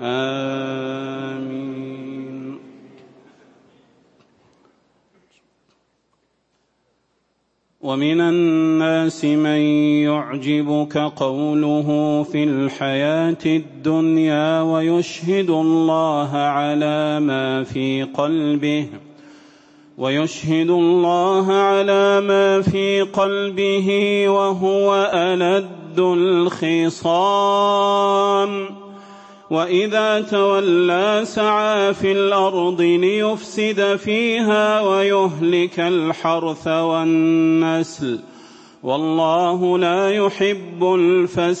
آمين. ومن الناس من يعجبك قوله في الحياة الدنيا ويشهد الله على ما في قلبه ويشهد الله على ما في قلبه وهو ألد الخصام. وإذا تولى سعى في الأرض ليفسد فيها ويهلك الحرث والنسل. والله لا يحب الفساد.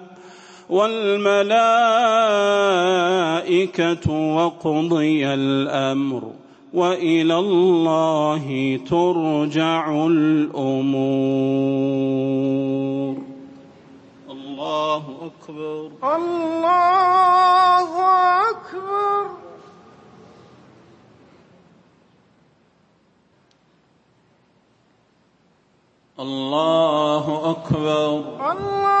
والملائكة وقضي الأمر وإلى الله ترجع الأمور. الله أكبر. الله أكبر. الله أكبر. الله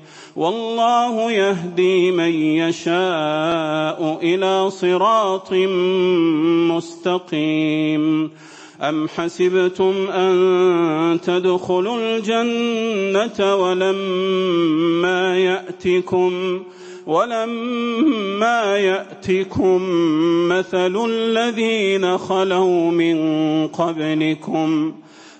والله يهدي من يشاء إلى صراط مستقيم. أم حسبتم أن تدخلوا الجنة ولما يأتكم ولما يأتكم مثل الذين خلوا من قبلكم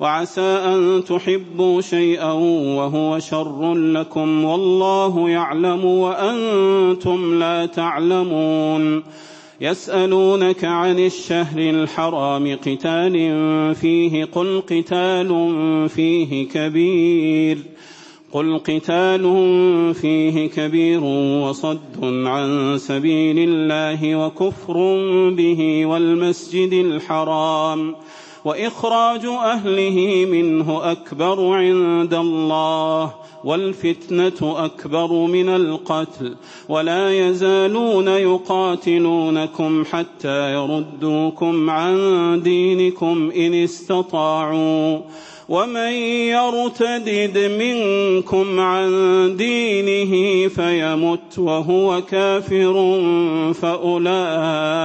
وعسى أن تحبوا شيئا وهو شر لكم والله يعلم وأنتم لا تعلمون. يسألونك عن الشهر الحرام قتال فيه قل قتال فيه كبير. قل قتال فيه كبير وصد عن سبيل الله وكفر به والمسجد الحرام. وإخراج أهله منه أكبر عند الله والفتنة أكبر من القتل ولا يزالون يقاتلونكم حتى يردوكم عن دينكم إن استطاعوا ومن يرتدد منكم عن دينه فيمت وهو كافر فأولئك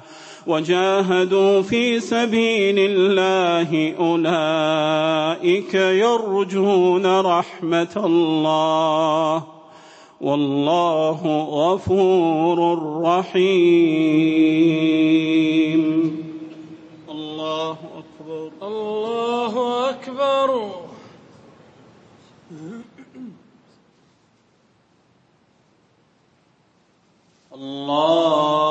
وجاهدوا في سبيل الله أولئك يرجون رحمة الله والله غفور رحيم. الله أكبر الله أكبر. الله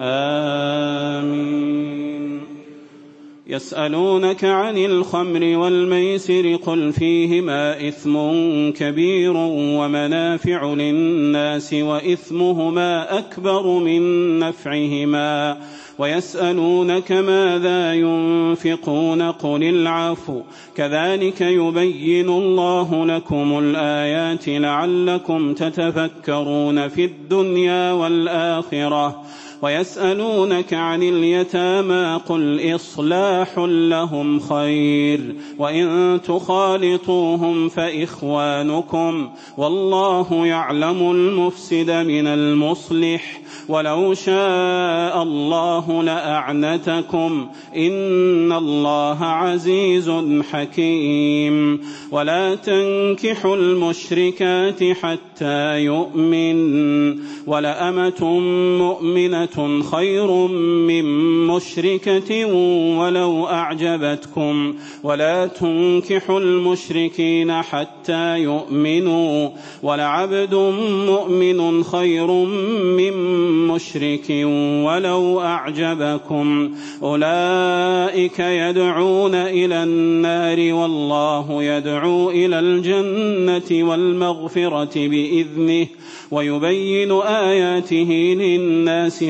آمين. يسألونك عن الخمر والميسر قل فيهما إثم كبير ومنافع للناس وإثمهما أكبر من نفعهما. ويسألونك ماذا ينفقون قل العفو. كذلك يبين الله لكم الآيات لعلكم تتفكرون في الدنيا والآخرة. ويسألونك عن اليتامى قل إصلاح لهم خير وإن تخالطوهم فإخوانكم والله يعلم المفسد من المصلح ولو شاء الله لأعنتكم إن الله عزيز حكيم ولا تنكحوا المشركات حتى يؤمن ولأمة مؤمنة خير من مشركة ولو أعجبتكم. ولا تنكحوا المشركين حتى يؤمنوا. ولعبد مؤمن خير من مشرك ولو أعجبكم. أولئك يدعون إلى النار والله يدعو إلى الجنة والمغفرة بإذنه. ويبين آياته للناس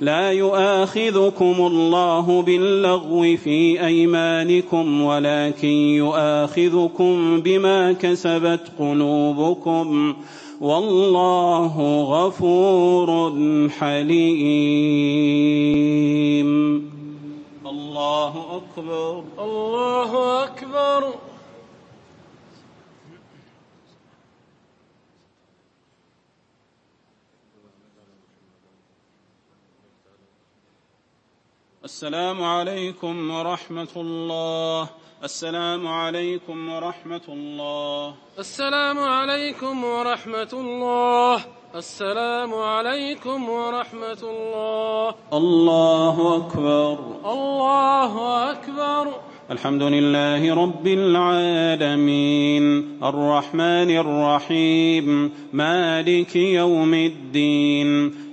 لا يؤاخذكم الله باللغو في أيمانكم ولكن يؤاخذكم بما كسبت قلوبكم. والله غفور حليم. الله أكبر الله أكبر. السلام عليكم ورحمة الله. السلام عليكم ورحمة الله. السلام عليكم ورحمة الله. السلام عليكم ورحمة الله. الله أكبر. الله أكبر. الحمد لله رب العالمين. الرحمن الرحيم. مالك يوم الدين.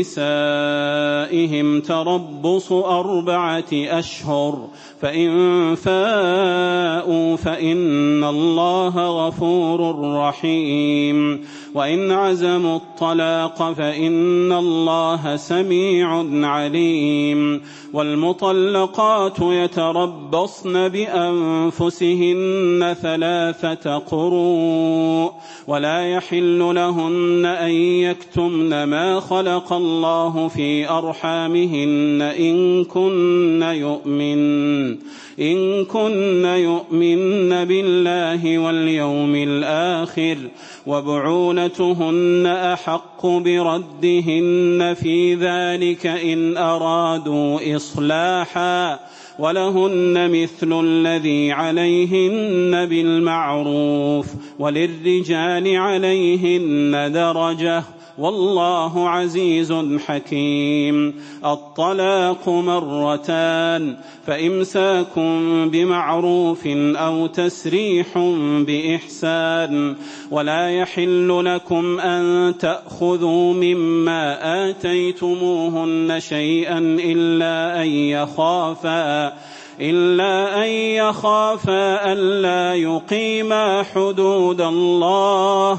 نسائهم تربص أربعة أشهر فإن فاءوا فإن الله غفور رحيم. وإن عزموا الطلاق فإن الله سميع عليم. والمطلقات يتربصن بأنفسهن ثلاثة قروء. ولا يحل لهن أن يكتمن ما خلق الله في أرحامهن إن كن يؤمن. إن كن يؤمن بالله واليوم الآخر وبعولتهن أحق بردهن في ذلك إن أرادوا إصلاحا ولهن مثل الذي عليهن بالمعروف وللرجال عليهن درجة والله عزيز حكيم. الطلاق مرتان فإمساك بمعروف أو تسريح بإحسان. ولا يحل لكم أن تأخذوا مما آتيتموهن شيئا إلا أن يخافا إلا أن يخافا ألا يقيما حدود الله.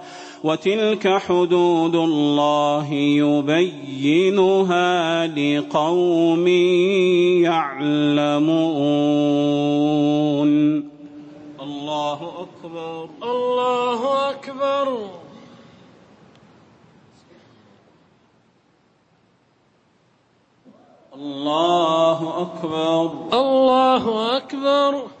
وتلك حدود الله يبينها لقوم يعلمون. الله أكبر. الله أكبر. الله أكبر. الله أكبر.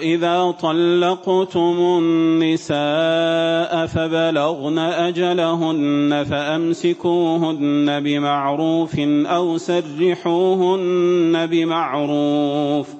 واذا طلقتم النساء فبلغن اجلهن فامسكوهن بمعروف أو سرحوهن بمعروف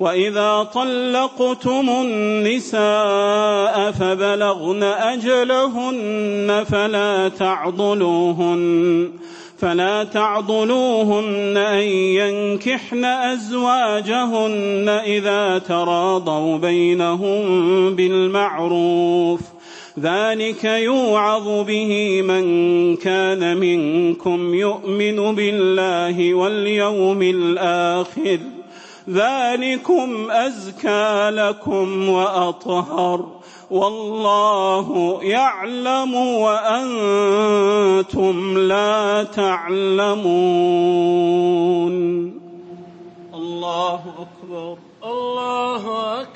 واذا طلقتم النساء فبلغن اجلهن فلا تعضلوهن فلا تعضلوهن ان ينكحن ازواجهن اذا تراضوا بينهم بالمعروف ذلك يوعظ به من كان منكم يؤمن بالله واليوم الآخر ذلكم أزكى لكم وأطهر والله يعلم وأنتم لا تعلمون. الله أكبر. الله أكبر.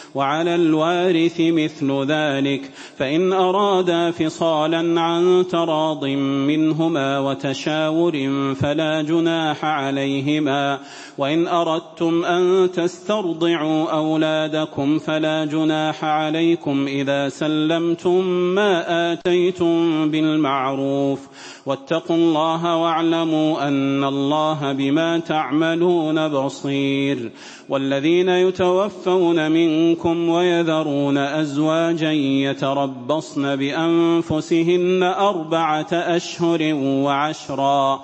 وعلى الوارث مثل ذلك فإن أرادا فصالا عن تراض منهما وتشاور فلا جناح عليهما. وان اردتم ان تسترضعوا اولادكم فلا جناح عليكم اذا سلمتم ما اتيتم بالمعروف واتقوا الله واعلموا ان الله بما تعملون بصير والذين يتوفون منكم ويذرون ازواجا يتربصن بانفسهن اربعه اشهر وعشرا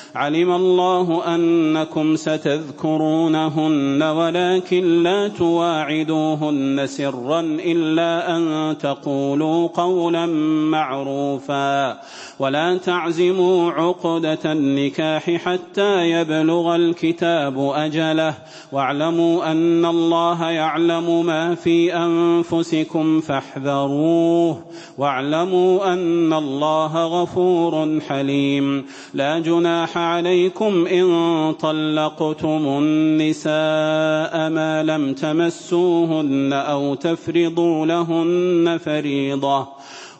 علم الله أنكم ستذكرونهن ولكن لا تواعدوهن سرا إلا أن تقولوا قولا معروفا. ولا تعزموا عقدة النكاح حتى يبلغ الكتاب أجله. واعلموا أن الله يعلم ما في أنفسكم فاحذروه. واعلموا أن الله غفور حليم. لا جناح عليكم إن طلقتم النساء ما لم تمسوهن أو تفرضوا لهن فريضة.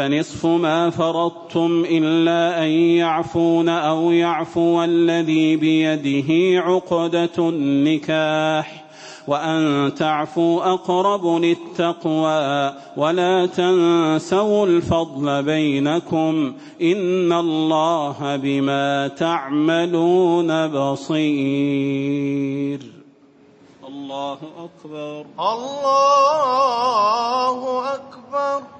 فنصف ما فرضتم إلا أن يعفون أو يعفو الذي بيده عقدة النكاح وأن تعفوا أقرب للتقوى ولا تنسوا الفضل بينكم إن الله بما تعملون بصير. الله أكبر. الله أكبر.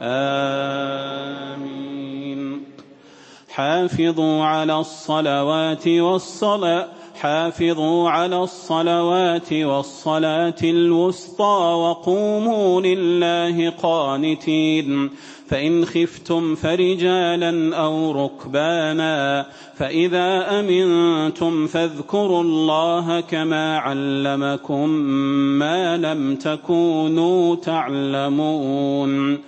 آمين. حافظوا على الصلوات والصلاة حافظوا على الصلوات والصلاة الوسطى وقوموا لله قانتين. فإن خفتم فرجالا أو ركبانا فإذا أمنتم فاذكروا الله كما علمكم ما لم تكونوا تعلمون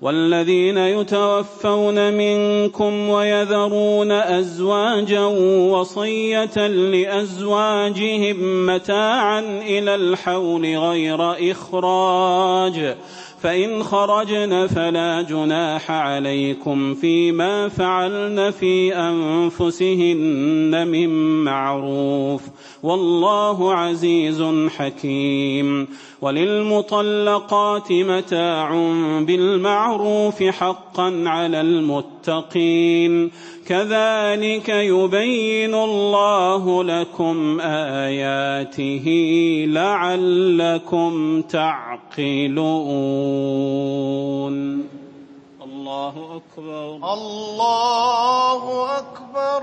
والذين يتوفون منكم ويذرون أزواجا وصية لأزواجهم متاعا إلى الحول غير إخراج فإن خرجن فلا جناح عليكم فيما فعلن في أنفسهن من معروف والله عزيز حكيم. وللمطلقات متاع بالمعروف حقا على المتقين. كذلك يبين الله لكم آياته لعلكم تعقلون. الله أكبر. الله أكبر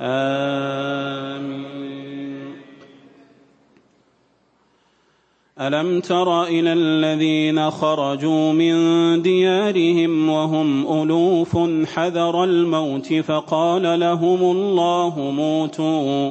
آمين. ألم تر إلى الذين خرجوا من ديارهم وهم ألوف حذر الموت فقال لهم الله موتوا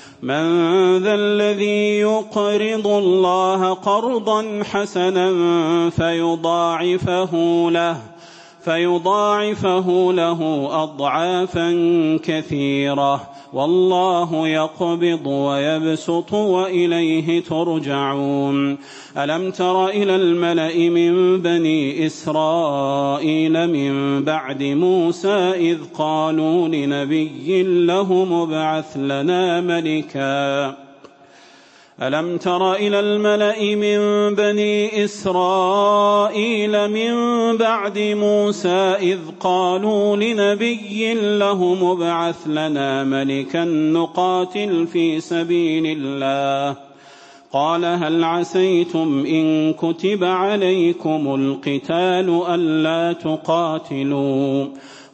من ذا الذي يقرض الله قرضا حسنا فيضاعفه له فيضاعفه له اضعافا كثيرة. والله يقبض ويبسط وإليه ترجعون. ألم تر إلى الملأ من بني إسرائيل من بعد موسى إذ قالوا لنبي له مبعث لنا ملكا؟ ألم تر إلى الملأ من بني إسرائيل من بعد موسى إذ قالوا لنبي له مبعث لنا ملكا نقاتل في سبيل الله. قال هل عسيتم إن كتب عليكم القتال ألا تقاتلوا؟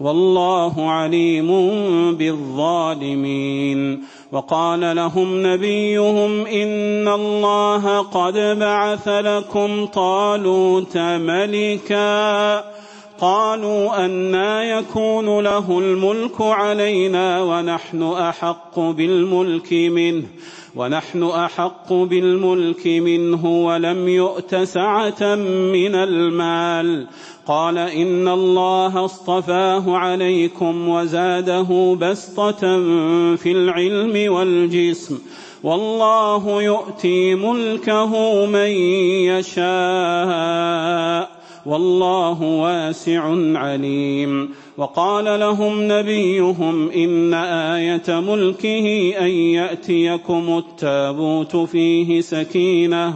والله عليم بالظالمين. وقال لهم نبيهم إن الله قد بعث لكم طالوت ملكا. قالوا أنا يكون له الملك علينا ونحن أحق بالملك منه. ونحن أحق بالملك منه ولم يؤت سعة من المال. قال إن الله اصطفاه عليكم وزاده بسطة في العلم والجسم. والله يؤتي ملكه من يشاء. والله واسع عليم. وقال لهم نبيهم إن آية ملكه أن يأتيكم التابوت فيه سكينة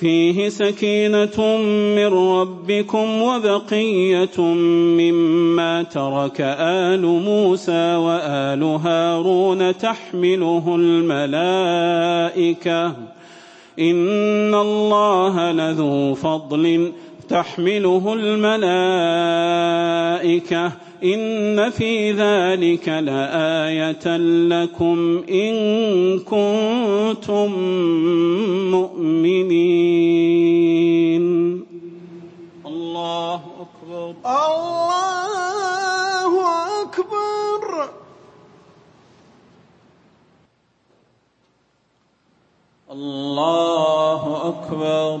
فيه سكينة من ربكم وبقية مما ترك آل موسى وآل هارون تحمله الملائكة. إن الله لذو فضل تحمله الملائكة إن في ذلك لآية لكم إن كنتم مؤمنين. الله أكبر. الله أكبر. الله أكبر. الله أكبر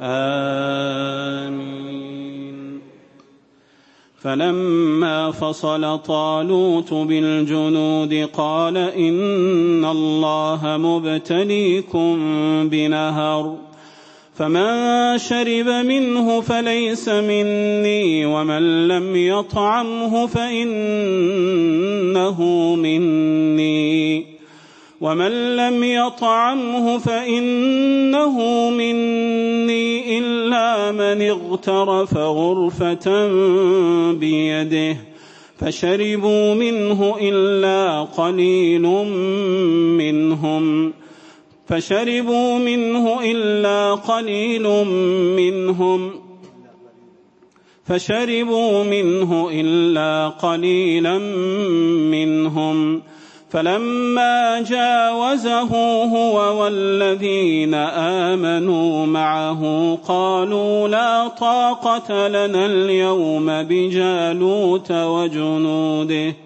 آمين. فلما فصل طالوت بالجنود قال إن الله مبتليكم بنهر. فمن شرب منه فليس مني ومن لم يطعمه فإنه مني ومن لم يطعمه فإنه مني إلا من اغترف غرفة بيده فشربوا منه إلا قليل منهم فشربوا منه إلا قليل منهم. فشربوا منه إلا قليلا منهم. فلما جاوزه هو والذين آمنوا معه قالوا لا طاقة لنا اليوم بجالوت وجنوده.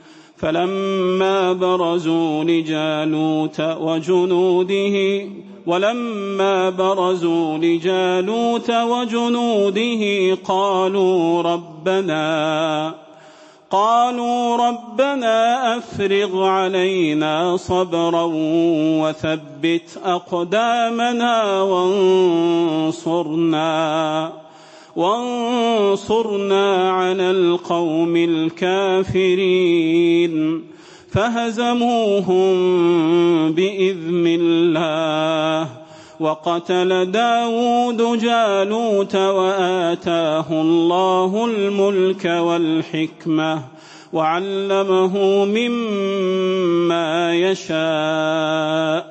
فلما برزوا لجالوت وجنوده ولما برزوا لجالوت وجنوده قالوا ربنا قالوا ربنا أفرغ علينا صبرا وثبت أقدامنا وانصرنا. وانصرنا على القوم الكافرين. فهزموهم بإذن الله. وقتل داود جالوت وآتاه الله الملك والحكمة. وعلمه مما يشاء.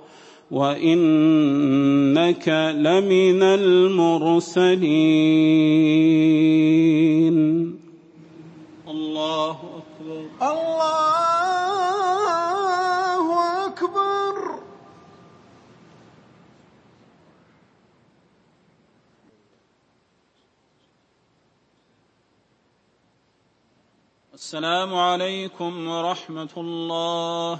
وانك لمن المرسلين الله أكبر. الله أكبر. السلام عليكم ورحمة الله.